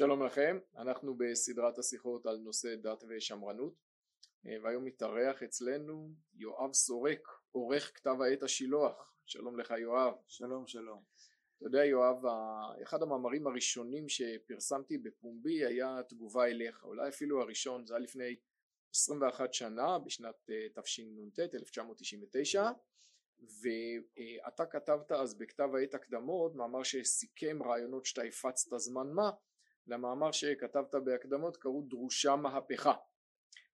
שלום לכם, אנחנו בסדרת השיחות על נושא דת ושמרנות אה, והיום מתארח אצלנו יואב סורק, עורך כתב העת השילוח, שלום לך יואב. שלום שלום. אתה יודע יואב, אחד המאמרים הראשונים שפרסמתי בפומבי היה תגובה אליך, אולי אפילו הראשון, זה היה לפני 21 שנה בשנת אה, תשנ"ט 1999 ואתה כתבת אז בכתב העת הקדמות מאמר שסיכם רעיונות שאתה הפצת זמן מה למאמר שכתבת בהקדמות קראו דרושה מהפכה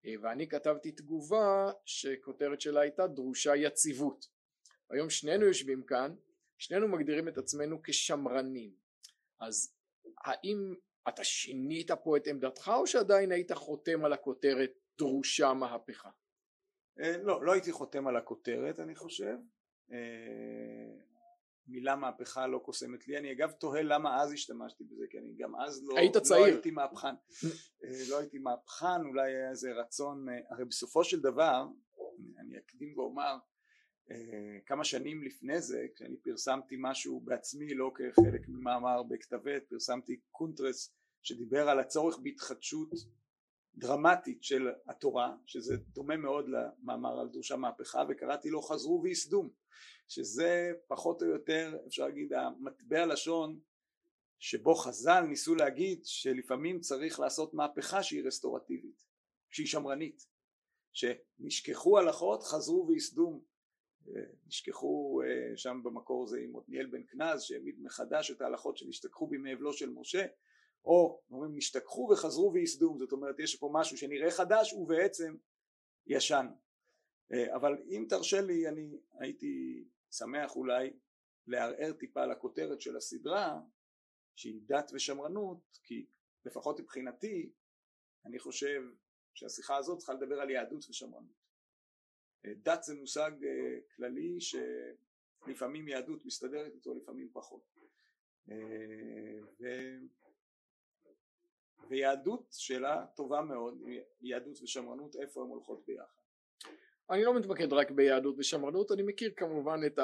אה, ואני כתבתי תגובה שכותרת שלה הייתה דרושה יציבות היום שנינו יושבים כאן שנינו מגדירים את עצמנו כשמרנים. אז האם אתה שינית פה את עמדתך או שעדיין היית חותם על הכותרת דרושה מהפכה? אה, לא, לא הייתי חותם על הכותרת אני חושב. אה, מילה מהפכה לא קוסמת לי. אני אגב תוהה למה אז השתמשתי בזה גם אז לא, היית לא צעיר. הייתי מהפכן אה, לא הייתי מהפכן אולי היה איזה רצון הרי בסופו של דבר אני אקדים ואומר כמה שנים לפני זה כשאני פרסמתי משהו בעצמי לא כחלק ממאמר בכתבת פרסמתי קונטרס שדיבר על הצורך בהתחדשות דרמטית של התורה שזה דומה מאוד למאמר על דרושה מהפכה וקראתי לו חזרו וייסדום שזה פחות או יותר אפשר להגיד המטבע לשון שבו חז"ל ניסו להגיד שלפעמים צריך לעשות מהפכה שהיא רסטורטיבית שהיא שמרנית. שנשכחו הלכות חזרו וייסדום נשכחו אה, שם במקור זה עם עתניאל בן כנז שהעמיד מחדש את ההלכות שנשתכחו בימי אבלו של משה או אומרים נשתכחו וחזרו וייסדום זאת אומרת יש פה משהו שנראה חדש ובעצם ישן. אה, אבל אם תרשה לי אני הייתי שמח אולי לערער טיפה על הכותרת של הסדרה שהיא דת ושמרנות כי לפחות מבחינתי אני חושב שהשיחה הזאת צריכה לדבר על יהדות ושמרנות. אה, דת זה מושג אה, כללי שלפעמים יהדות מסתדרת איתו לפעמים פחות. ו... ויהדות שאלה טובה מאוד יהדות ושמרנות איפה הן הולכות ביחד? אני לא מתמקד רק ביהדות ושמרנות אני מכיר כמובן את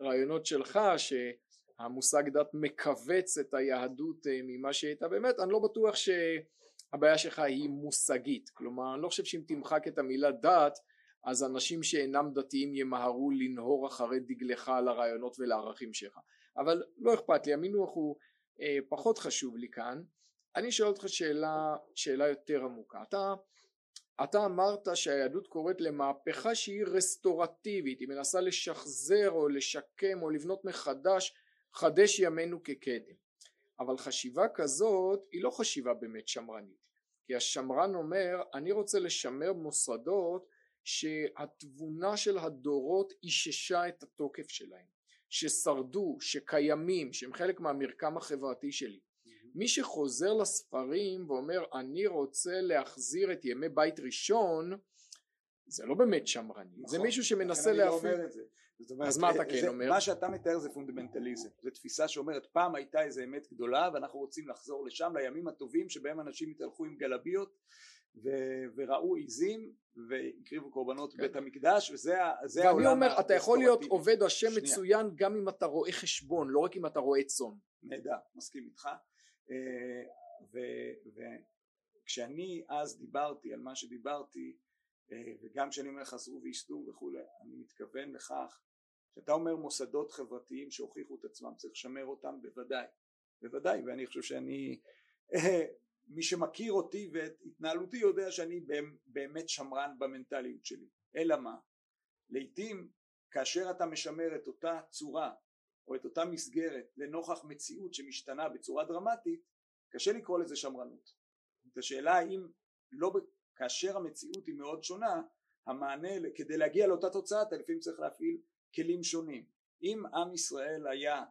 הרעיונות שלך שהמושג דת מכווץ את היהדות אה, ממה שהייתה באמת אני לא בטוח שהבעיה שלך היא מושגית. כלומר אני לא חושב שאם תמחק את המילה דת אז אנשים שאינם דתיים ימהרו לנהור אחרי דגלך על הרעיונות ולערכים שלך. אבל לא אכפת לי המינוח הוא אה, פחות חשוב לי כאן. אני שואל אותך שאלה, שאלה יותר עמוקה. אתה אתה אמרת שהיהדות קוראת למהפכה שהיא רסטורטיבית. היא מנסה לשחזר או לשקם או לבנות מחדש חדש ימינו כקדם. אבל חשיבה כזאת היא לא חשיבה באמת שמרנית. כי השמרן אומר אני רוצה לשמר מוסדות שהתבונה של הדורות איששה את התוקף שלהם ששרדו שקיימים שהם חלק מהמרקם החברתי שלי. מי שחוזר לספרים ואומר אני רוצה להחזיר את ימי בית ראשון זה לא באמת שמרני. נכון, זה מישהו שמנסה להפעיל אז מה אתה כן אומר? מה שאתה מתאר זה פונדמנטליזם. זו תפיסה שאומרת פעם הייתה איזה אמת גדולה ואנחנו רוצים לחזור לשם לימים הטובים שבהם אנשים התהלכו עם גלביות ו- וראו עיזים והקריבו קורבנות כן. בית המקדש וזה ואני העולם ואני אומר אתה יכול להיות עובד השם מצוין גם אם אתה רואה חשבון לא רק אם אתה רואה צאן. נהדר מסכים איתך. אה, וכשאני אז דיברתי על מה שדיברתי אה, וגם כשאני אומר חזרו וייסדו וכולי אני מתכוון לכך שאתה אומר מוסדות חברתיים שהוכיחו את עצמם צריך לשמר אותם? בוודאי. בוודאי ואני חושב שאני מי שמכיר אותי ואת התנהלותי יודע שאני באמת שמרן במנטליות שלי. אלא מה? לעיתים כאשר אתה משמר את אותה צורה או את אותה מסגרת לנוכח מציאות שמשתנה בצורה דרמטית קשה לקרוא לזה שמרנות. את השאלה האם לא כאשר המציאות היא מאוד שונה המענה כדי להגיע לאותה תוצאה אתה לפעמים צריך להפעיל כלים שונים. אם עם ישראל היה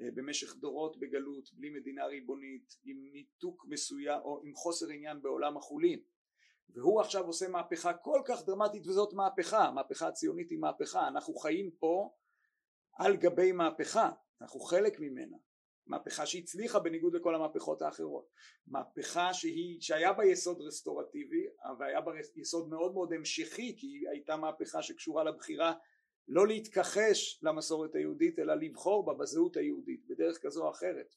אה, במשך דורות בגלות בלי מדינה ריבונית עם ניתוק מסוים או עם חוסר עניין בעולם החולין והוא עכשיו עושה מהפכה כל כך דרמטית וזאת מהפכה, המהפכה הציונית היא מהפכה, אנחנו חיים פה על גבי מהפכה, אנחנו חלק ממנה, מהפכה שהצליחה בניגוד לכל המהפכות האחרות, מהפכה שהיא, שהיה בה יסוד רסטורטיבי אבל היה בה יסוד מאוד מאוד המשכי כי היא הייתה מהפכה שקשורה לבחירה לא להתכחש למסורת היהודית אלא לבחור בה בזהות היהודית בדרך כזו או אחרת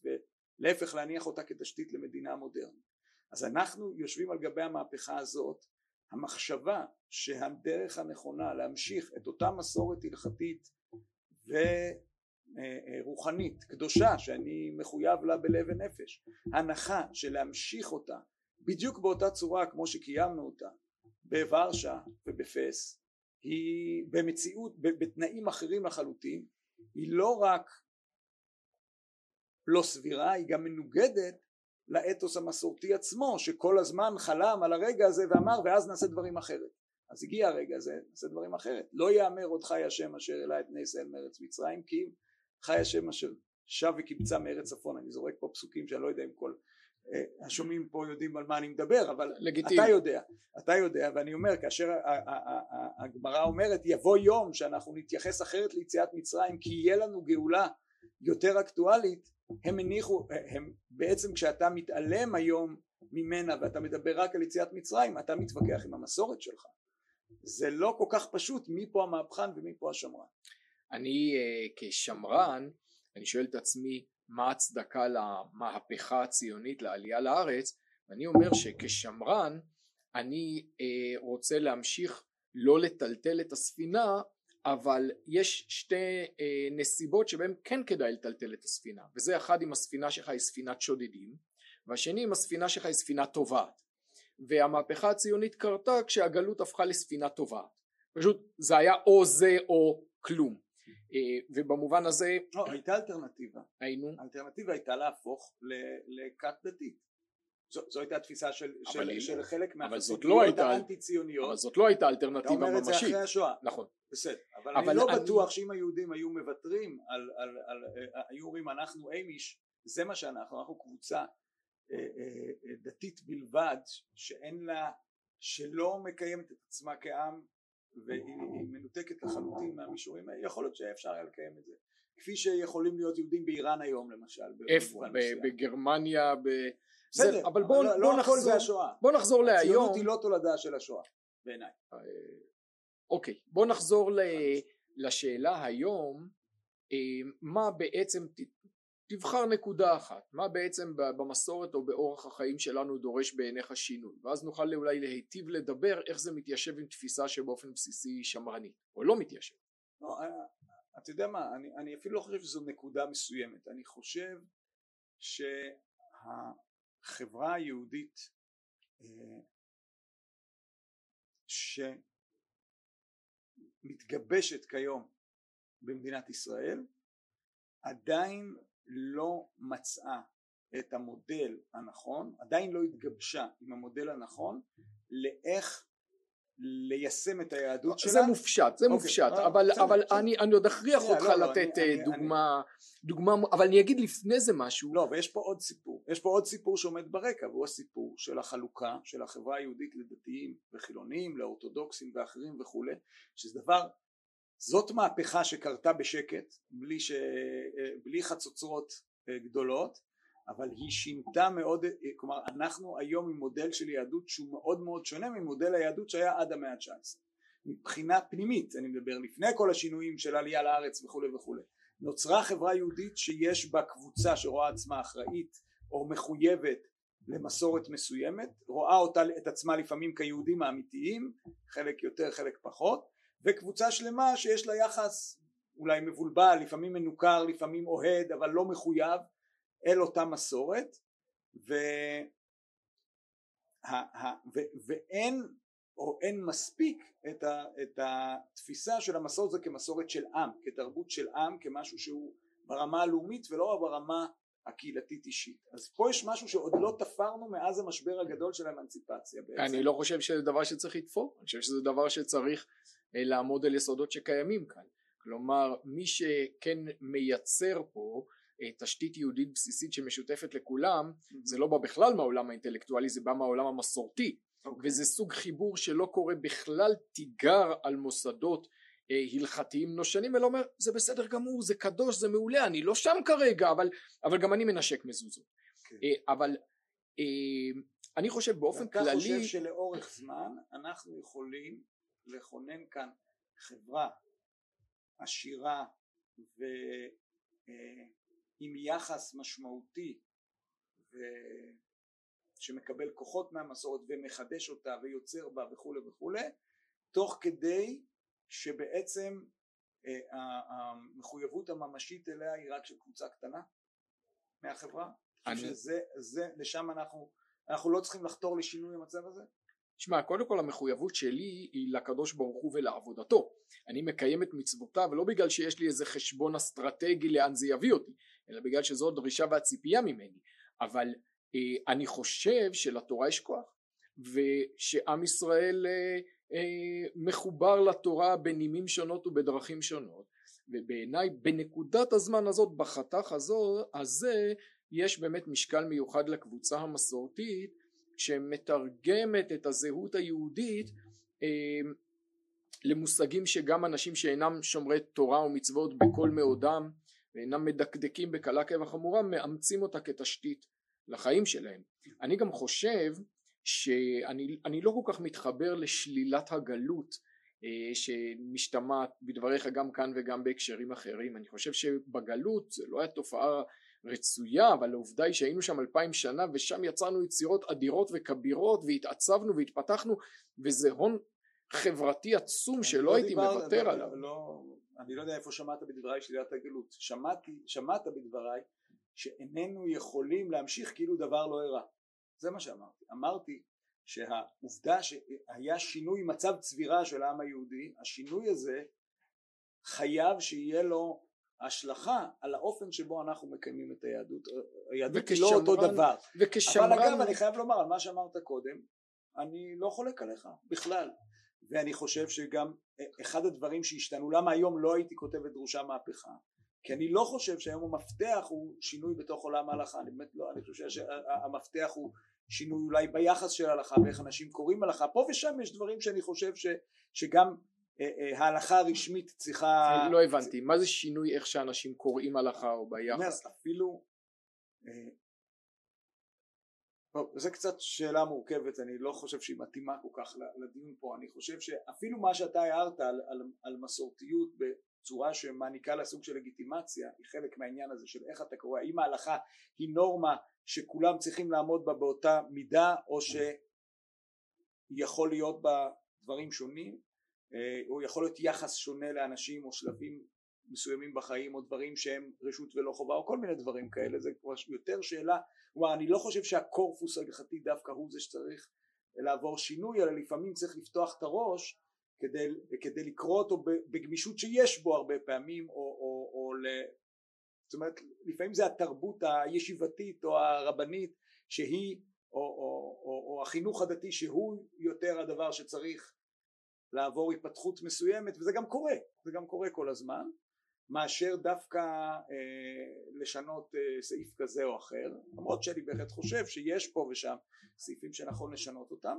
להפך להניח אותה כתשתית למדינה מודרנית. אז אנחנו יושבים על גבי המהפכה הזאת המחשבה שהדרך הנכונה להמשיך את אותה מסורת הלכתית ורוחנית קדושה שאני מחויב לה בלב ונפש הנחה של להמשיך אותה בדיוק באותה צורה כמו שקיימנו אותה בוורשה ובפס היא במציאות בתנאים אחרים לחלוטין היא לא רק לא סבירה היא גם מנוגדת לאתוס המסורתי עצמו שכל הזמן חלם על הרגע הזה ואמר ואז נעשה דברים אחרת. אז הגיע הרגע הזה נעשה דברים אחרת. לא יאמר עוד חי השם אשר העלה את בני ישראל מארץ מצרים כי אם חי השם אשר שב וקיבצה מארץ צפון אני זורק פה פסוקים שאני לא יודע אם כל השומעים פה יודעים על מה אני מדבר אבל לגיטימי. אתה יודע אתה יודע ואני אומר כאשר הגמרא אומרת יבוא יום שאנחנו נתייחס אחרת ליציאת מצרים כי יהיה לנו גאולה יותר אקטואלית הם הניחו הם בעצם כשאתה מתעלם היום ממנה ואתה מדבר רק על יציאת מצרים אתה מתווכח עם המסורת שלך זה לא כל כך פשוט מי פה המהפכן ומי פה השמרן אני uh, כשמרן אני שואל את עצמי מה ההצדקה למהפכה הציונית לעלייה לארץ ואני אומר שכשמרן אני uh, רוצה להמשיך לא לטלטל את הספינה אבל יש שתי אה, נסיבות שבהן כן כדאי לטלטל את הספינה וזה אחד אם הספינה שלך היא ספינת שודדים והשני אם הספינה שלך היא ספינה טובעת. והמהפכה הציונית קרתה כשהגלות הפכה לספינה טובעת. פשוט זה היה או זה או כלום. אה, ובמובן הזה לא, הייתה אלטרנטיבה היינו האלטרנטיבה הייתה להפוך לכת דתית זו, זו הייתה התפיסה של, של, של חלק מהחסידיות לא האנטי ציוניות אבל זאת לא הייתה אלטרנטיבה ממשית. אתה אומר את זה אחרי השואה. נכון. בסדר. אבל, אבל אני לא אני... בטוח שאם היהודים היו מוותרים על, על, על, על היו אומרים אנחנו אמיש זה מה שאנחנו אנחנו קבוצה אה, אה, דתית בלבד שאין לה שלא מקיימת את עצמה כעם והיא מנותקת לחלוטין מהמישורים האלה יכול להיות שאפשר היה לקיים את זה כפי שיכולים להיות יהודים באיראן היום למשל איפה? בגרמניה? בסדר, אבל בואו לא, לא נחזור, זה השואה. בוא נחזור להיום. הציונות היא לא תולדה של השואה, בעיניי. אה, אוקיי, בואו נחזור לשאלה היום, אה, מה בעצם, תבחר נקודה אחת, מה בעצם במסורת או באורח החיים שלנו דורש בעיניך שינוי, ואז נוכל אולי להיטיב לדבר איך זה מתיישב עם תפיסה שבאופן בסיסי שמרנית, או לא מתיישב. לא, אה, אתה יודע מה, אני, אני אפילו לא חושב שזו נקודה מסוימת, אני חושב שה... החברה היהודית אה, שמתגבשת כיום במדינת ישראל עדיין לא מצאה את המודל הנכון, עדיין לא התגבשה עם המודל הנכון לאיך ליישם את היהדות שלה. זה מופשט, זה okay. אוקיי, מופשט, okay. אבל, בסדר, אבל בסדר. אני, אני עוד אכריח אותך לא, לא, לתת אני, דוגמה, אני, דוגמה, אבל אני אגיד לפני זה משהו. לא, ויש פה עוד סיפור, יש פה עוד סיפור שעומד ברקע, והוא הסיפור של החלוקה של החברה היהודית לדתיים וחילונים, לאורתודוקסים ואחרים וכולי, שזה דבר, זאת מהפכה שקרתה בשקט, בלי, ש, אה, בלי חצוצרות אה, גדולות, אבל היא שינתה מאוד, כלומר אנחנו היום עם מודל של יהדות שהוא מאוד מאוד שונה ממודל היהדות שהיה עד המאה ה-19. מבחינה פנימית אני מדבר לפני כל השינויים של עלייה לארץ וכולי וכולי נוצרה חברה יהודית שיש בה קבוצה שרואה עצמה אחראית או מחויבת למסורת מסוימת רואה אותה את עצמה לפעמים כיהודים האמיתיים חלק יותר חלק פחות וקבוצה שלמה שיש לה יחס אולי מבולבל לפעמים מנוכר לפעמים אוהד אבל לא מחויב אל אותה מסורת ו... ו... ואין או אין מספיק את, ה... את התפיסה של המסורת זה כמסורת של עם, כתרבות של עם, כמשהו שהוא ברמה הלאומית ולא ברמה הקהילתית אישית. אז פה יש משהו שעוד לא תפרנו מאז המשבר הגדול של האמנציפציה בעצם. אני לא חושב שזה דבר שצריך לתפור, אני חושב שזה דבר שצריך לעמוד על יסודות שקיימים כאן. כלומר מי שכן מייצר פה תשתית יהודית בסיסית שמשותפת לכולם mm-hmm. זה לא בא בכלל מהעולם האינטלקטואלי זה בא מהעולם המסורתי okay. אוקיי. וזה סוג חיבור שלא קורה בכלל תיגר על מוסדות אה, הלכתיים נושנים אלא אומר זה בסדר גמור זה קדוש זה מעולה אני לא שם כרגע אבל, אבל גם אני מנשק מזוזות okay. כן. אה, אבל אה, אני חושב באופן כללי אתה חושב שלאורך זמן אנחנו יכולים לכונן כאן חברה עשירה ו... אה, יחס משמעותי שמקבל כוחות מהמסורת ומחדש אותה ויוצר בה וכולי וכולי תוך כדי שבעצם אה, המחויבות הממשית אליה היא רק של קבוצה קטנה מהחברה? אני... שזה, זה, לשם אנחנו, אנחנו לא צריכים לחתור לשינוי המצב הזה? שמע, קודם כל המחויבות שלי היא לקדוש ברוך הוא ולעבודתו. אני מקיים את מצוותיו לא בגלל שיש לי איזה חשבון אסטרטגי לאן זה יביא אותי, אלא בגלל שזו הדרישה והציפייה ממני. אבל אה, אני חושב שלתורה יש כוח, ושעם ישראל אה, אה, מחובר לתורה בנימים שונות ובדרכים שונות, ובעיניי בנקודת הזמן הזאת, בחתך הזו, הזה, יש באמת משקל מיוחד לקבוצה המסורתית שמתרגמת את הזהות היהודית אה, למושגים שגם אנשים שאינם שומרי תורה ומצוות בכל מאודם ואינם מדקדקים בקלה כבחמורה מאמצים אותה כתשתית לחיים שלהם. אני גם חושב שאני לא כל כך מתחבר לשלילת הגלות אה, שמשתמעת בדבריך גם כאן וגם בהקשרים אחרים. אני חושב שבגלות זה לא היה תופעה רצויה אבל העובדה היא שהיינו שם אלפיים שנה ושם יצרנו יצירות אדירות וכבירות והתעצבנו והתפתחנו וזה הון חברתי עצום שלא לא הייתי דיבר, מוותר לא, עליו. לא, אני לא יודע איפה שמעת בדבריי שלילת הגלות. שמעתי, שמעת בדבריי שאיננו יכולים להמשיך כאילו דבר לא אירע. זה מה שאמרתי. אמרתי שהעובדה שהיה שינוי מצב צבירה של העם היהודי, השינוי הזה חייב שיהיה לו השלכה על האופן שבו אנחנו מקיימים את היהדות, היהדות היא לא אותו דבר, וכשמרן... אבל אגב אני חייב לומר על מה שאמרת קודם, אני לא חולק עליך בכלל, ואני חושב שגם אחד הדברים שהשתנו, למה היום לא הייתי כותב את דרושה מהפכה, כי אני לא חושב שהיום המפתח הוא שינוי בתוך עולם ההלכה, אני באמת לא, אני חושב שהמפתח הוא שינוי אולי ביחס של ההלכה ואיך אנשים קוראים הלכה, פה ושם יש דברים שאני חושב ש, שגם אה, אה, ההלכה הרשמית צריכה... לא הבנתי, מה זה שינוי איך שאנשים קוראים הלכה או ביחס? אפילו... אה, זה קצת שאלה מורכבת, אני לא חושב שהיא מתאימה כל כך לדיון פה, אני חושב שאפילו מה שאתה הערת על, על, על מסורתיות בצורה שמעניקה לה סוג של לגיטימציה היא חלק מהעניין הזה של איך אתה קורא, האם ההלכה היא נורמה שכולם צריכים לעמוד בה באותה מידה או שיכול להיות בה דברים שונים אה, או יכול להיות יחס שונה לאנשים או שלבים מסוימים בחיים או דברים שהם רשות ולא חובה או כל מיני דברים כאלה זה כבר יותר שאלה. כלומר אני לא חושב שהקורפוס ההלכתי דווקא הוא זה שצריך לעבור שינוי אלא לפעמים צריך לפתוח את הראש כדי, כדי לקרוא אותו בגמישות שיש בו הרבה פעמים או, או, או ל... זאת אומרת לפעמים זה התרבות הישיבתית או הרבנית שהיא או, או, או, או החינוך הדתי שהוא יותר הדבר שצריך לעבור התפתחות מסוימת וזה גם קורה זה גם קורה כל הזמן מאשר דווקא אה, לשנות אה, סעיף כזה או אחר למרות שאני בהחלט חושב שיש פה ושם סעיפים שנכון לשנות אותם.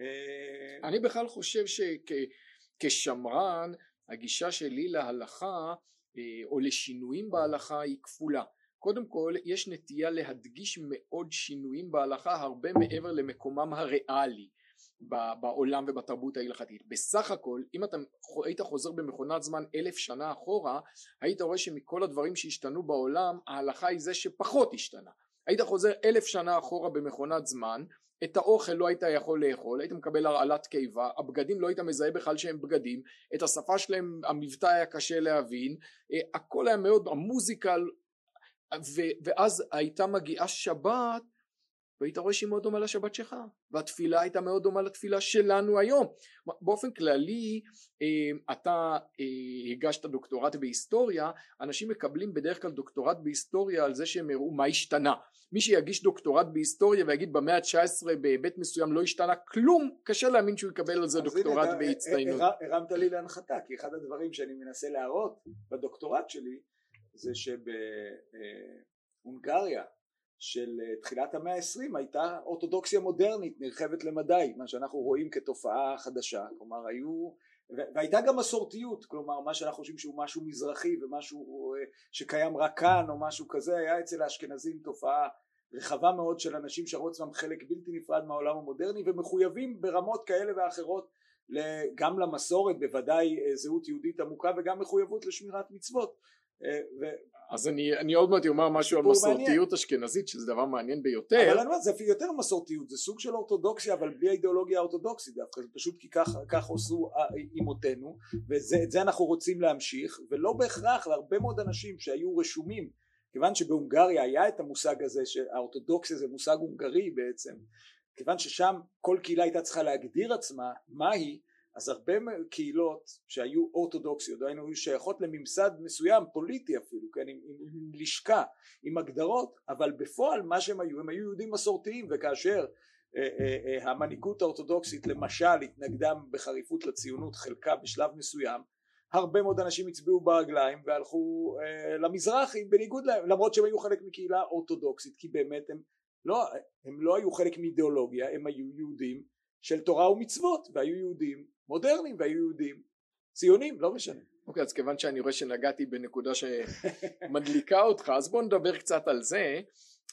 אה, אני בכלל חושב שכשמרן הגישה שלי להלכה אה, או לשינויים בהלכה היא כפולה. קודם כל יש נטייה להדגיש מאוד שינויים בהלכה הרבה מעבר למקומם הריאלי בעולם ובתרבות ההלכתית. בסך הכל אם אתה היית חוזר במכונת זמן אלף שנה אחורה היית רואה שמכל הדברים שהשתנו בעולם ההלכה היא זה שפחות השתנה. היית חוזר אלף שנה אחורה במכונת זמן את האוכל לא היית יכול לאכול, היית מקבל הרעלת קיבה, הבגדים לא היית מזהה בכלל שהם בגדים, את השפה שלהם המבטא היה קשה להבין, אה, הכל היה מאוד, המוזיקה, ואז הייתה מגיעה שבת והיית רואה שהיא מאוד דומה לשבת שלך והתפילה הייתה מאוד דומה לתפילה שלנו היום. באופן כללי אה, אתה אה, הגשת דוקטורט בהיסטוריה אנשים מקבלים בדרך כלל דוקטורט בהיסטוריה על זה שהם הראו מה השתנה. מי שיגיש דוקטורט בהיסטוריה ויגיד במאה ה-19 בהיבט מסוים לא השתנה כלום קשה להאמין שהוא יקבל על זה דוקטורט בהצטיינות. הרמת לי להנחתה כי אחד הדברים שאני מנסה להראות בדוקטורט שלי זה שבהונגריה של אה, תחילת המאה העשרים הייתה אורתודוקסיה מודרנית נרחבת למדי מה שאנחנו רואים כתופעה חדשה. כלומר היו והייתה גם מסורתיות. כלומר מה שאנחנו חושבים שהוא משהו מזרחי ומשהו אה, שקיים רק כאן או משהו כזה היה אצל האשכנזים תופעה רחבה מאוד של אנשים שראו עצמם חלק בלתי נפרד מהעולם המודרני ומחויבים ברמות כאלה ואחרות גם למסורת בוודאי אה, זהות יהודית עמוקה וגם מחויבות לשמירת מצוות אז אני, אני עוד מעט אומר משהו על מסורתיות מעניין. אשכנזית שזה דבר מעניין ביותר אבל אני אומר זה אפילו יותר מסורתיות זה סוג של אורתודוקסיה אבל בלי האידיאולוגיה האורתודוקסית דווקא זה פשוט כי כך, כך עשו אימותינו ואת זה אנחנו רוצים להמשיך ולא בהכרח להרבה מאוד אנשים שהיו רשומים כיוון שבהונגריה היה את המושג הזה שהאורתודוקסיה זה מושג הונגרי בעצם כיוון ששם כל קהילה הייתה צריכה להגדיר עצמה מהי אז הרבה קהילות שהיו אורתודוקסיות, דהיינו היו שייכות לממסד מסוים, פוליטי אפילו, כן, עם, עם, עם לשכה, עם הגדרות, אבל בפועל מה שהם היו, הם היו יהודים מסורתיים, וכאשר אה, אה, אה, המנהיגות האורתודוקסית למשל התנגדה בחריפות לציונות, חלקה בשלב מסוים, הרבה מאוד אנשים הצביעו ברגליים והלכו אה, למזרחי בניגוד להם, למרות שהם היו חלק מקהילה אורתודוקסית, כי באמת הם לא, הם לא היו חלק מאידיאולוגיה, הם היו יהודים של תורה ומצוות, והיו יהודים מודרניים והיו יהודים. ציונים לא משנה. אוקיי okay, אז כיוון שאני רואה שנגעתי בנקודה שמדליקה אותך אז בוא נדבר קצת על זה.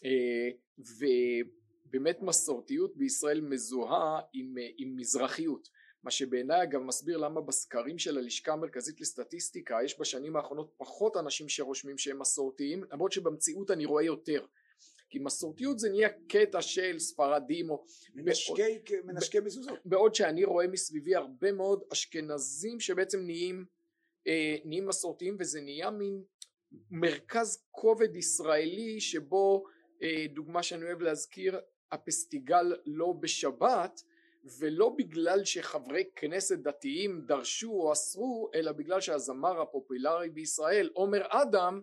אה, ובאמת מסורתיות בישראל מזוהה עם, אה, עם מזרחיות. מה שבעיניי אגב מסביר למה בסקרים של הלשכה המרכזית לסטטיסטיקה יש בשנים האחרונות פחות אנשים שרושמים שהם מסורתיים למרות שבמציאות אני רואה יותר כי מסורתיות זה נהיה קטע של ספרדים או מנשקי, מנשקי מזוזות. בעוד שאני רואה מסביבי הרבה מאוד אשכנזים שבעצם נהיים, אה, נהיים מסורתיים וזה נהיה מין מרכז כובד ישראלי שבו אה, דוגמה שאני אוהב להזכיר הפסטיגל לא בשבת ולא בגלל שחברי כנסת דתיים דרשו או אסרו אלא בגלל שהזמר הפופולרי בישראל עומר אדם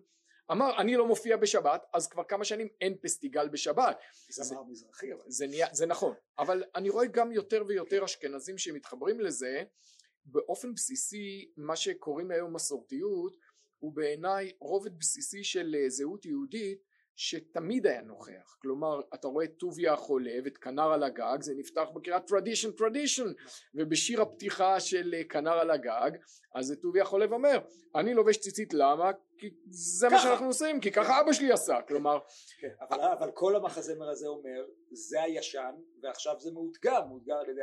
אמר אני לא מופיע בשבת אז כבר כמה שנים אין פסטיגל בשבת. זה אמר מזרחי אבל זה, נהיה, זה נכון. אבל אני רואה גם יותר ויותר אשכנזים שמתחברים לזה. באופן בסיסי מה שקוראים היום מסורתיות הוא בעיניי רובד בסיסי של אה, זהות יהודית שתמיד היה נוכח. כלומר אתה רואה טוביה החולה ואת כנר על הגג זה נפתח בקריאה טרדישן טרדישן ובשיר הפתיחה של אה, כנר על הגג אז טוביה החולה ואומר אני לובש ציצית למה? כי זה ככה. מה שאנחנו עושים כי ככה אבא שלי עשה. כלומר כן, אבל, אבל כל המחזמר הזה אומר זה הישן ועכשיו זה מאותגר מאותגר על ידי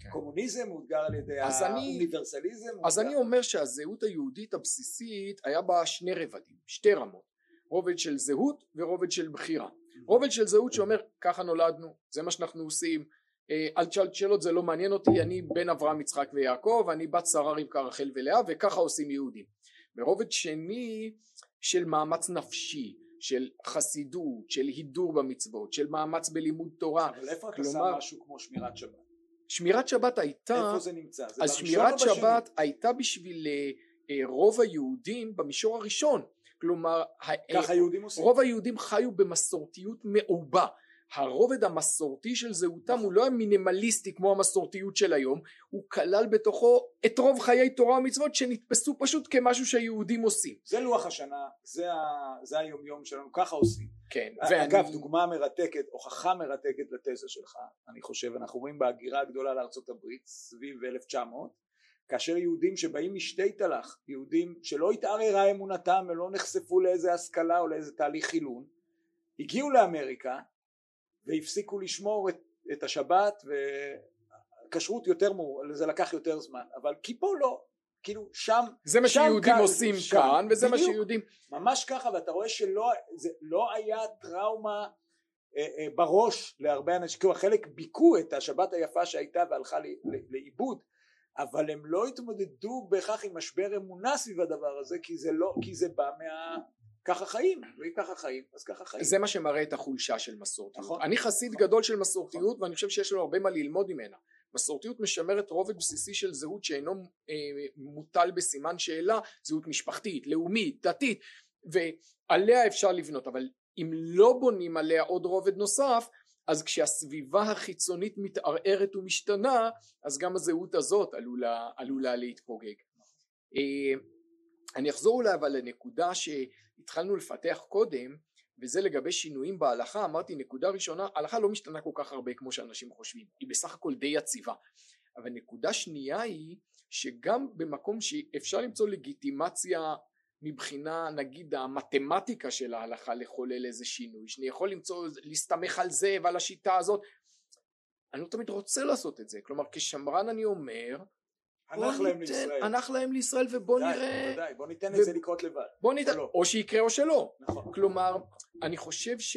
כן. הקומוניזם מאותגר על ידי האוניברסליזם אז אני אומר שהזהות היהודית הבסיסית היה בה שני רבדים שתי רמות רובד של זהות ורובד של בחירה. רובד של זהות שאומר ככה נולדנו זה מה שאנחנו עושים. אה, אל תשאל שאלות זה לא מעניין אותי אני בן אברהם יצחק ויעקב אני בת שרה רבקה רחל ולאה וככה עושים יהודים. ורובד שני של מאמץ נפשי של חסידות של הידור במצוות של מאמץ בלימוד תורה. אבל איפה אתה שם משהו כמו שמירת שבת? שמירת שבת הייתה איפה זה נמצא? זה אז שמירת שבת הייתה בשביל אה, רוב היהודים במישור הראשון כלומר ככה יהודים עושים. רוב היהודים חיו במסורתיות מעובה. הרובד המסורתי של זהותם הוא לא המינימליסטי כמו המסורתיות של היום הוא כלל בתוכו את רוב חיי תורה ומצוות שנתפסו פשוט כמשהו שהיהודים עושים. זה לוח השנה זה, ה... זה היומיום שלנו ככה עושים. כן אגב ואני... דוגמה מרתקת הוכחה מרתקת לתזה שלך אני חושב אנחנו רואים בהגירה הגדולה לארצות הברית סביב 1900 כאשר יהודים שבאים משתי תל"ח, יהודים שלא התערערה אמונתם ולא נחשפו לאיזה השכלה או לאיזה תהליך חילון, הגיעו לאמריקה והפסיקו לשמור את, את השבת וכשרות יותר מור, זה לקח יותר זמן, אבל כי פה לא, כאילו שם זה מה שיהודים כאן, עושים שם, כאן וזה בדיוק, מה שיהודים ממש ככה ואתה רואה שלא זה לא היה טראומה אה, אה, בראש להרבה אנשים, כאילו חלק ביכו את השבת היפה שהייתה והלכה לאיבוד אבל הם לא התמודדו בהכרח עם משבר אמונה סביב הדבר הזה כי זה לא כי זה בא מה ככה חיים. ואם ככה חיים אז ככה חיים. זה מה שמראה את החולשה של מסורתיות. נכון, אני חסיד נכון, גדול של מסורתיות נכון. ואני חושב שיש לנו הרבה מה ללמוד ממנה. מסורתיות משמרת רובד בסיסי של זהות שאינו אה, מוטל בסימן שאלה זהות משפחתית לאומית דתית ועליה אפשר לבנות. אבל אם לא בונים עליה עוד רובד נוסף אז כשהסביבה החיצונית מתערערת ומשתנה אז גם הזהות הזאת עלולה, עלולה להתפוגג. אה, אני אחזור אולי אבל לנקודה שהתחלנו לפתח קודם וזה לגבי שינויים בהלכה. אמרתי נקודה ראשונה ההלכה לא משתנה כל כך הרבה כמו שאנשים חושבים. היא בסך הכל די יציבה. אבל נקודה שנייה היא שגם במקום שאפשר למצוא לגיטימציה מבחינה נגיד המתמטיקה של ההלכה לחולל איזה שינוי שאני יכול למצוא להסתמך על זה ועל השיטה הזאת אני לא תמיד רוצה לעשות את זה כלומר כשמרן אני אומר הנח להם ניתן- לישראל. הנח להם לישראל ובוא ודאי, נראה, ודאי, בוא ניתן ו- לזה לקרות לבד. בוא ניתן, או לא. או שיקרה או שלא. נכון. כלומר, אני חושב ש...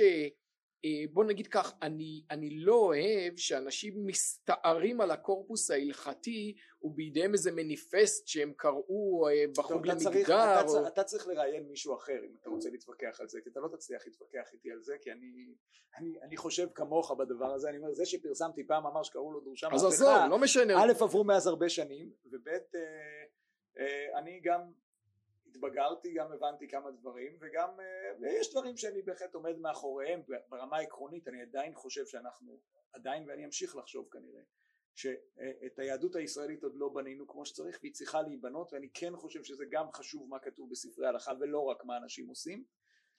אה, בוא נגיד כך, אני, אני לא אוהב שאנשים מסתערים על הקורפוס ההלכתי ובידיהם איזה מניפסט שהם קראו אה, בחוג אתה צריך, למגדר. אתה, או... צריך, אתה צריך לראיין מישהו אחר אם אתה רוצה להתווכח על זה, כי אתה לא תצליח להתווכח איתי על זה, כי אני, אני, אני חושב כמוך בדבר הזה, אני אומר, זה שפרסמתי פעם אמר שקראו לו דרושה אז עזוב, לא משנה. א' עברו מאז הרבה שנים, וב' אה, אני גם התבגרתי, גם הבנתי כמה דברים, וגם, אה, ויש דברים שאני בהחלט עומד מאחוריהם, ברמה העקרונית אני עדיין חושב שאנחנו, עדיין ואני אמשיך לחשוב כנראה, שאת היהדות הישראלית עוד לא בנינו כמו שצריך והיא צריכה להיבנות ואני כן חושב שזה גם חשוב מה כתוב בספרי ההלכה ולא רק מה אנשים עושים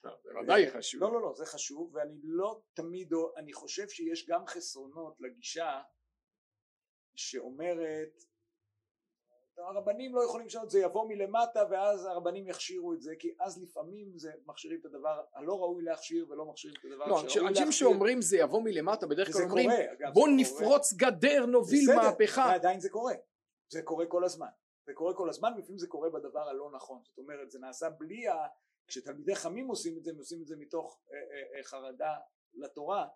בוודאי חשוב. לא לא לא זה חשוב ואני לא תמיד אני חושב שיש גם חסרונות לגישה שאומרת הרבנים לא יכולים לשנות זה יבוא מלמטה ואז הרבנים יכשירו את זה כי אז לפעמים זה מכשירים את הדבר הלא ראוי להכשיר ולא מכשירים את הדבר לא, שראוי אנשים להכשיר. שאומרים זה יבוא מלמטה בדרך כלל אומרים קורה, בוא נפרוץ גדר נוביל בסדר, מהפכה. ועדיין זה קורה. זה קורה כל הזמן. זה קורה כל הזמן ולפעמים זה קורה בדבר הלא נכון. זאת אומרת זה נעשה בלי ה... כשתלמידי חמים עושים את זה הם עושים את זה מתוך אה, אה, אה, חרדה לתורה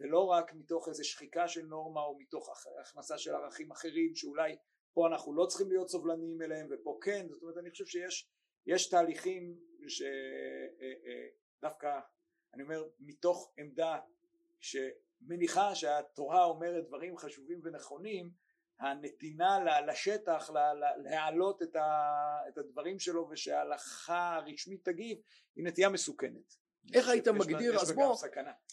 ולא רק מתוך איזה שחיקה של נורמה או מתוך הכ- הכנסה של ערכים אחרים שאולי פה אנחנו לא צריכים להיות סובלניים אליהם ופה כן זאת אומרת אני חושב שיש יש תהליכים שדווקא אני אומר מתוך עמדה שמניחה שהתורה אומרת דברים חשובים ונכונים הנתינה לשטח להעלות את, הדברים שלו ושההלכה הרשמית תגיב היא נטייה מסוכנת. איך היית מגדיר, אז בוא-.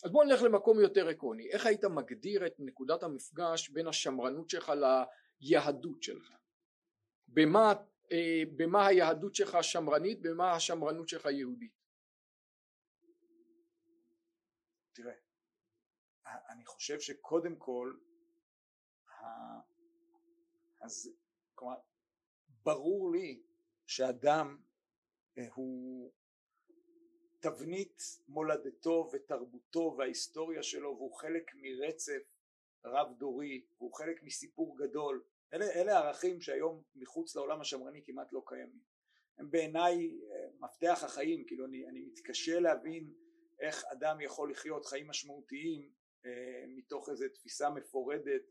אז בוא נלך למקום יותר עקרוני. איך היית מגדיר את נקודת המפגש בין השמרנות שלך ליהדות שלך? במה, אה, במה היהדות שלך שמרנית, במה השמרנות שלך יהודית? תראה, אני חושב שקודם כל, אז כלומר, ברור לי שאדם אה, הוא תבנית מולדתו ותרבותו וההיסטוריה שלו והוא חלק מרצף רב דורי והוא חלק מסיפור גדול. אלה, אלה ערכים שהיום מחוץ לעולם השמרני כמעט לא קיימים. הם בעיניי אה, מפתח החיים כאילו אני, אני מתקשה להבין איך אדם יכול לחיות חיים משמעותיים אה, מתוך איזו תפיסה מפורדת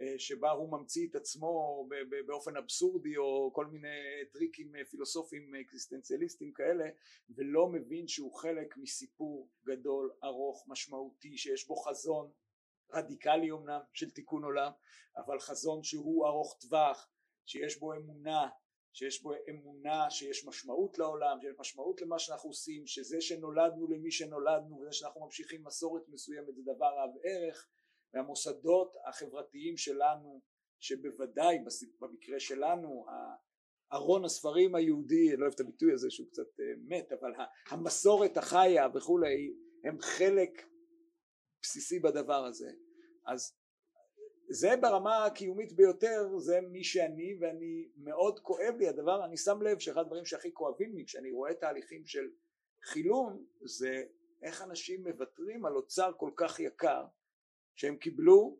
אה, שבה הוא ממציא את עצמו באופן אבסורדי או כל מיני טריקים אה, פילוסופיים אקזיסטנציאליסטיים כאלה ולא מבין שהוא חלק מסיפור גדול ארוך משמעותי שיש בו חזון רדיקלי אמנם של תיקון עולם אבל חזון שהוא ארוך טווח שיש בו אמונה שיש בו אמונה שיש משמעות לעולם, שיש משמעות למה שאנחנו עושים, שזה שנולדנו למי שנולדנו וזה שאנחנו ממשיכים מסורת מסוימת זה דבר רב ערך. והמוסדות החברתיים שלנו שבוודאי במקרה שלנו ארון הספרים היהודי, אני לא אוהב את הביטוי הזה שהוא קצת אה, מת, אבל המסורת החיה וכולי הם חלק בסיסי בדבר הזה. אז זה ברמה הקיומית ביותר זה מי שאני ואני מאוד כואב לי הדבר אני שם לב שאחד הדברים שהכי כואבים לי כשאני רואה תהליכים של חילון זה איך אנשים מוותרים על אוצר כל כך יקר שהם קיבלו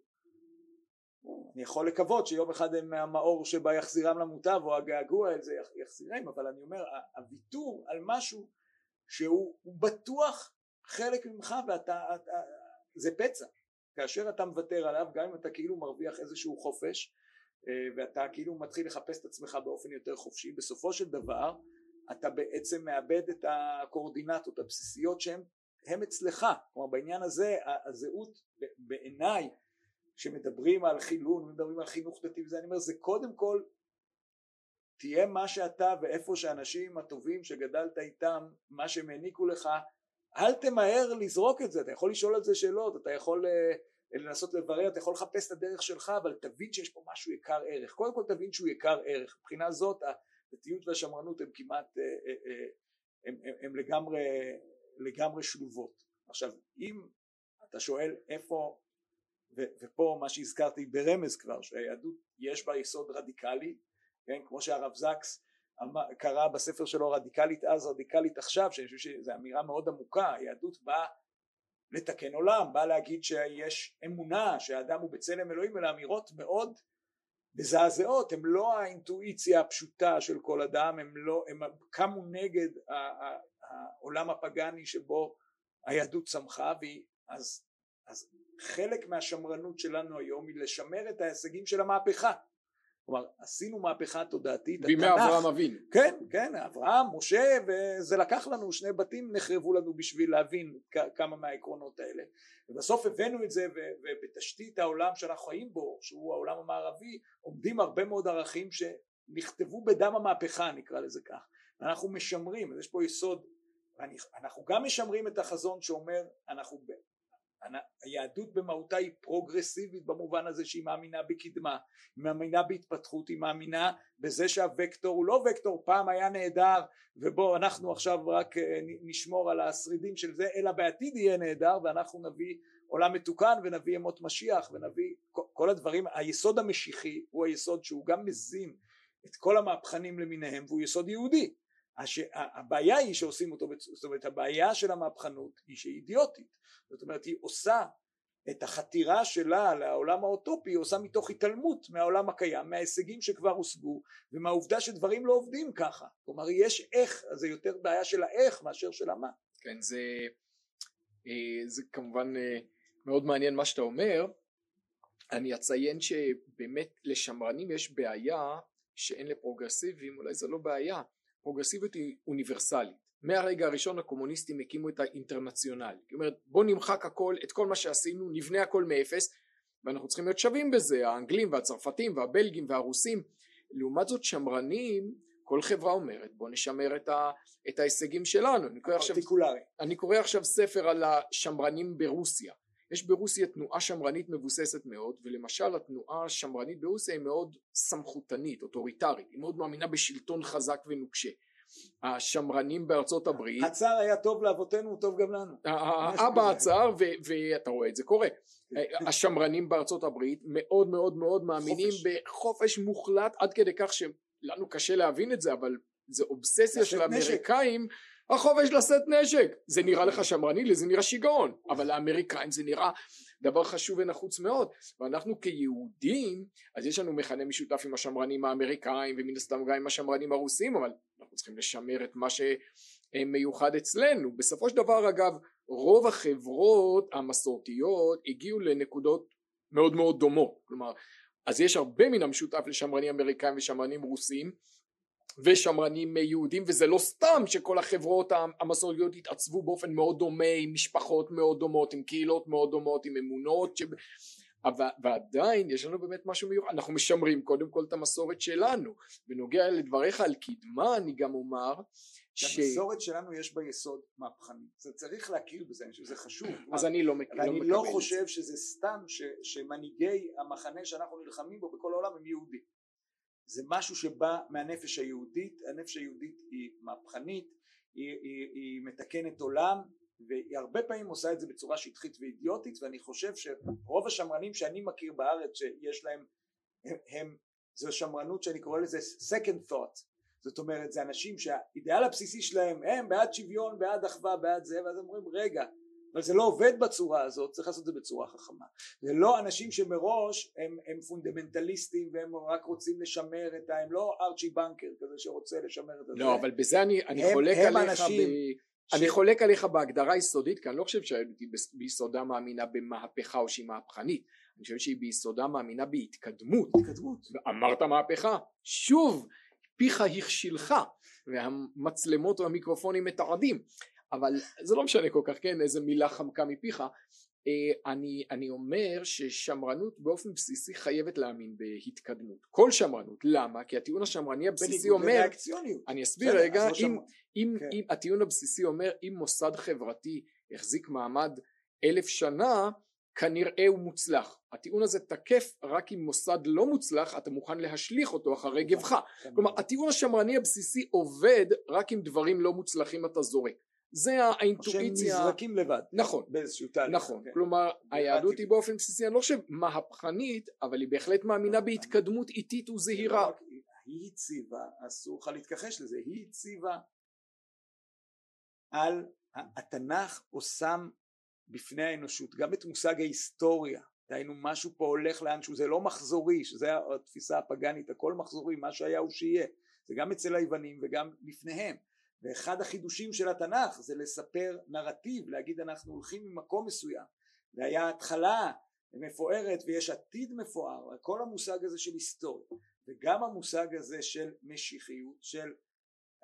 אני יכול לקוות שיום אחד הם המאור שבה יחזירם למוטב או הגעגוע אל זה יח- יחזירם אבל אני אומר הוויתור על משהו שהוא הוא בטוח חלק ממך ואתה אתה, זה פצע. כאשר אתה מוותר עליו גם אם אתה כאילו מרוויח איזשהו חופש אה, ואתה כאילו מתחיל לחפש את עצמך באופן יותר חופשי בסופו של דבר אתה בעצם מאבד את הקואורדינטות הבסיסיות שהן הם אצלך. כלומר בעניין הזה הזהות בעיניי כשמדברים על חילון ומדברים על חינוך דתי וזה אני אומר זה קודם כל תהיה מה שאתה ואיפה שאנשים הטובים שגדלת איתם מה שהם העניקו לך אל תמהר לזרוק את זה אתה יכול לשאול על זה שאלות אתה יכול אה, לנסות לברר אתה יכול לחפש את הדרך שלך אבל תבין שיש פה משהו יקר ערך. קודם כל תבין שהוא יקר ערך. מבחינה זאת הדתיות והשמרנות הם כמעט אה, אה, אה, לגמרי לגמרי שלובות. עכשיו אם אתה שואל איפה ו- ופה מה שהזכרתי ברמז כבר שהיהדות יש בה יסוד רדיקלי כן? כמו שהרב זקס קרא בספר שלו רדיקלית אז רדיקלית עכשיו שאני חושב שזו אמירה מאוד עמוקה היהדות באה לתקן עולם באה להגיד שיש אמונה שהאדם הוא בצלם אלוהים אלה אמירות מאוד מזעזעות, הן לא האינטואיציה הפשוטה של כל אדם, הם לא, קמו נגד העולם הפגאני שבו היהדות צמחה, אז, אז חלק מהשמרנות שלנו היום היא לשמר את ההישגים של המהפכה כלומר עשינו מהפכה תודעתית בימי אברהם אבינו. כן כן אברהם משה וזה לקח לנו שני בתים נחרבו לנו בשביל להבין כמה מהעקרונות האלה. ובסוף הבאנו את זה ובתשתית העולם שאנחנו חיים בו שהוא העולם המערבי עומדים הרבה מאוד ערכים שנכתבו בדם המהפכה נקרא לזה כך. אנחנו משמרים אז יש פה יסוד אנחנו גם משמרים את החזון שאומר אנחנו היהדות במהותה היא פרוגרסיבית במובן הזה שהיא מאמינה בקדמה, היא מאמינה בהתפתחות, היא מאמינה בזה שהוקטור הוא לא וקטור פעם היה נהדר ובוא אנחנו עכשיו רק אה, נשמור על השרידים של זה אלא בעתיד יהיה נהדר ואנחנו נביא עולם מתוקן ונביא ימות משיח ונביא כל הדברים. היסוד המשיחי הוא היסוד שהוא גם מזין את כל המהפכנים למיניהם והוא יסוד יהודי הש... הבעיה היא שעושים אותו, זאת אומרת הבעיה של המהפכנות היא שהיא אידיוטית, זאת אומרת היא עושה את החתירה שלה לעולם האוטופי היא עושה מתוך התעלמות מהעולם הקיים, מההישגים שכבר הושגו ומהעובדה שדברים לא עובדים ככה, כלומר יש איך, אז זה יותר בעיה של האיך מאשר של המה. כן זה, אה, זה כמובן אה, מאוד מעניין מה שאתה אומר, אני אציין שבאמת לשמרנים יש בעיה שאין לפרוגרסיביים, אולי זה לא בעיה, פרוגרסיביות היא אוניברסלית. מהרגע הראשון הקומוניסטים הקימו את האינטרנציונל. זאת אומרת בוא נמחק הכל את כל מה שעשינו נבנה הכל מאפס ואנחנו צריכים להיות שווים בזה. האנגלים והצרפתים והבלגים והרוסים. לעומת זאת שמרנים כל חברה אומרת בוא נשמר את, ה, את ההישגים שלנו. אני קורא, עכשיו, אני קורא עכשיו ספר על השמרנים ברוסיה יש ברוסיה תנועה שמרנית מבוססת מאוד ולמשל התנועה השמרנית ברוסיה היא מאוד סמכותנית אוטוריטרית היא מאוד מאמינה בשלטון חזק ונוקשה. השמרנים בארצות הברית הצער היה טוב לאבותינו הוא טוב גם לנו. האבא הצער ואתה רואה את זה קורה. השמרנים בארצות הברית מאוד מאוד מאוד מאמינים בחופש מוחלט עד כדי כך שלנו קשה להבין את זה אבל זה אובססיה של האמריקאים החופש לשאת נשק. זה נראה לך שמרני? לי זה נראה שיגעון. אבל לאמריקאים זה נראה דבר חשוב ונחוץ מאוד. ואנחנו כיהודים אז יש לנו מכנה משותף עם השמרנים האמריקאים ומן הסתם גם עם השמרנים הרוסים אבל אנחנו צריכים לשמר את מה שמיוחד אצלנו. בסופו של דבר אגב רוב החברות המסורתיות הגיעו לנקודות מאוד מאוד דומות. כלומר אז יש הרבה מן המשותף לשמרנים אמריקאים ושמרנים רוסים ושמרנים יהודים וזה לא סתם שכל החברות המסורתיות התעצבו באופן מאוד דומה עם משפחות מאוד דומות עם קהילות מאוד דומות עם אמונות ש... ועדיין יש לנו באמת משהו מיוחד. אנחנו משמרים קודם כל את המסורת שלנו. בנוגע לדבריך על קדמה אני גם אומר ש... שלנו יש בה יסוד מהפכני. זה צריך להכיר בזה אני חושב שזה חשוב. אז אני לא, מכיר אני לא חושב שזה סתם ש... שמנהיגי המחנה שאנחנו נלחמים בו בכל העולם הם יהודים זה משהו שבא מהנפש היהודית, הנפש היהודית היא מהפכנית, היא, היא, היא מתקנת עולם והיא הרבה פעמים עושה את זה בצורה שטחית ואידיוטית ואני חושב שרוב השמרנים שאני מכיר בארץ שיש להם הם, הם זו שמרנות שאני קורא לזה second thought. זאת אומרת זה אנשים שהאידיאל הבסיסי שלהם הם בעד שוויון בעד אחווה בעד זה ואז אומרים רגע אבל זה לא עובד בצורה הזאת צריך לעשות את זה בצורה חכמה. זה לא אנשים שמראש הם, הם פונדמנטליסטים והם רק רוצים לשמר את ה... הם לא ארצ'י בנקר כזה שרוצה לשמר את זה לא אבל בזה אני, אני הם, חולק הם עליך אנשים ב... ש... אני חולק עליך בהגדרה יסודית כי אני לא חושב שהיא ביסודה מאמינה במהפכה או שהיא מהפכנית. אני חושב שהיא ביסודה מאמינה בהתקדמות. התקדמות. אמרת מהפכה. שוב פיך הכשילך והמצלמות והמיקרופונים מתעדים אבל זה לא משנה כל כך כן? איזה מילה חמקה מפיך. אה, אני, אני אומר ששמרנות באופן בסיסי חייבת להאמין בהתקדמות. כל שמרנות. למה? כי הטיעון השמרני הבסיסי אומר אני אסביר רגע לא אם, אם, כן. אם הטיעון הבסיסי אומר אם מוסד חברתי החזיק מעמד אלף שנה כנראה הוא מוצלח. הטיעון הזה תקף רק אם מוסד לא מוצלח אתה מוכן להשליך אותו אחרי גבך. כלומר הטיעון השמרני הבסיסי עובד רק אם דברים לא מוצלחים אתה זורק זה האינטואיציה שהם נזרקים לבד. נכון. באיזשהו תהליך. נכון. כן. כלומר היהדות היא באופן בסיסי אני לא חושב מהפכנית אבל היא בהחלט מאמינה בהתקדמות איטית וזהירה. לא היא הציבה אסור לך להתכחש לזה היא הציבה על התנ"ך או שם בפני האנושות גם את מושג ההיסטוריה. דהיינו משהו פה הולך לאנשהו זה לא מחזורי שזה התפיסה הפגאנית הכל מחזורי מה שהיה הוא שיהיה. זה גם אצל היוונים וגם לפניהם ואחד החידושים של התנ"ך זה לספר נרטיב להגיד אנחנו הולכים ממקום מסוים והיה התחלה מפוארת ויש עתיד מפואר כל המושג הזה של היסטוריה וגם המושג הזה של משיחיות של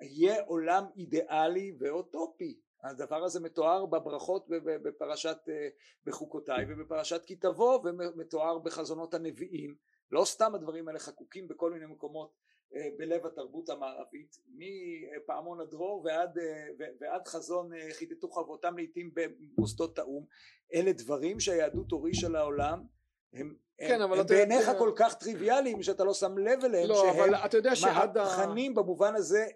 יהיה עולם אידיאלי ואוטופי. הדבר הזה מתואר בברכות בפרשת אה, בחוקותיי ובפרשת כי תבוא ומתואר בחזונות הנביאים. לא סתם הדברים האלה חקוקים בכל מיני מקומות בלב התרבות המערבית מפעמון הדרור ועד, אה, ועד חזון חיטטו חרבותם לעיתים במוסדות האו"ם אלה דברים שהיהדות הורישה לעולם הם, כן, הם, הם בעיניך כל כך טריוויאליים שאתה לא שם לב אליהם לא, שהם אבל אתה יודע שעד מהפכנים במובן הזה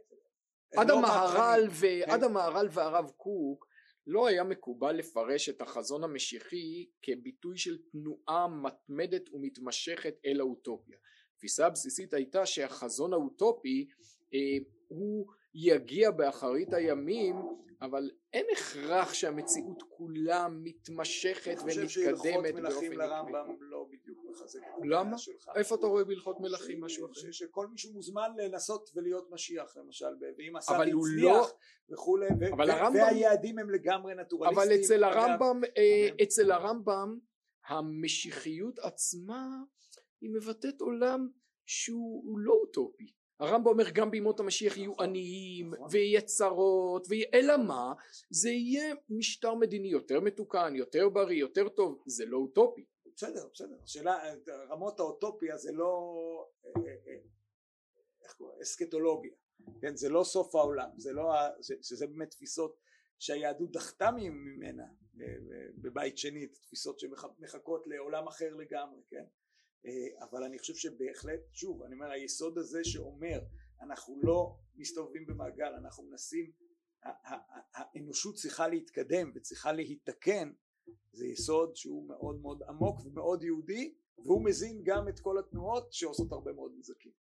עד לא המהר"ל ועד כן. המהר"ל והרב קוק לא היה מקובל לפרש את החזון המשיחי כביטוי של תנועה מתמדת ומתמשכת אל האוטופיה. התפיסה הבסיסית הייתה שהחזון האוטופי אה, הוא יגיע באחרית הימים אבל אין הכרח שהמציאות כולה מתמשכת ומתקדמת באופן עקבי. אני חושב שהלכות מלכים לרמב"ם לא בדיוק מחזק את למה? איפה אתה רואה בהלכות מלכים משהו אחר? שכל מישהו מוזמן לנסות ולהיות משיח למשל ואם עשה והצליח לא... וכולי והיעדים הם לגמרי נטורליסטיים. אבל אצל הרמב"ם אה, כן. אצל הרמב"ם המשיחיות עצמה היא מבטאת עולם שהוא לא אוטופי. הרמב"ם אומר גם בימות המשיח יהיו נכון. עניים נכון. ויהיה צרות אלא מה? זה יהיה משטר מדיני יותר מתוקן יותר בריא יותר טוב. זה לא אוטופי. בסדר בסדר. השאלה רמות האוטופיה זה לא אה, אה, אה, אסקטולוגיה. כן זה לא סוף העולם. זה לא זה, שזה באמת תפיסות שהיהדות דחתה ממנה בבית שני תפיסות שמחכות לעולם אחר לגמרי כן? אה, אבל אני חושב שבהחלט שוב אני אומר היסוד הזה שאומר אנחנו לא מסתובבים במעגל אנחנו מנסים האנושות צריכה להתקדם וצריכה להיתקן זה יסוד שהוא מאוד מאוד עמוק ומאוד יהודי והוא מזין גם את כל התנועות שעושות הרבה מאוד נזקים.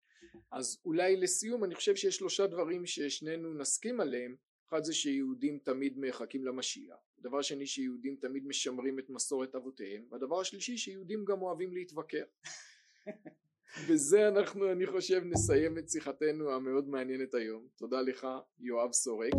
אז אולי לסיום אני חושב שיש שלושה דברים ששנינו נסכים עליהם אחד זה שיהודים תמיד מחכים למשיח, דבר שני שיהודים תמיד משמרים את מסורת אבותיהם, והדבר השלישי שיהודים גם אוהבים להתווכח. בזה אנחנו אני חושב נסיים את שיחתנו המאוד מעניינת היום. תודה לך יואב סורק.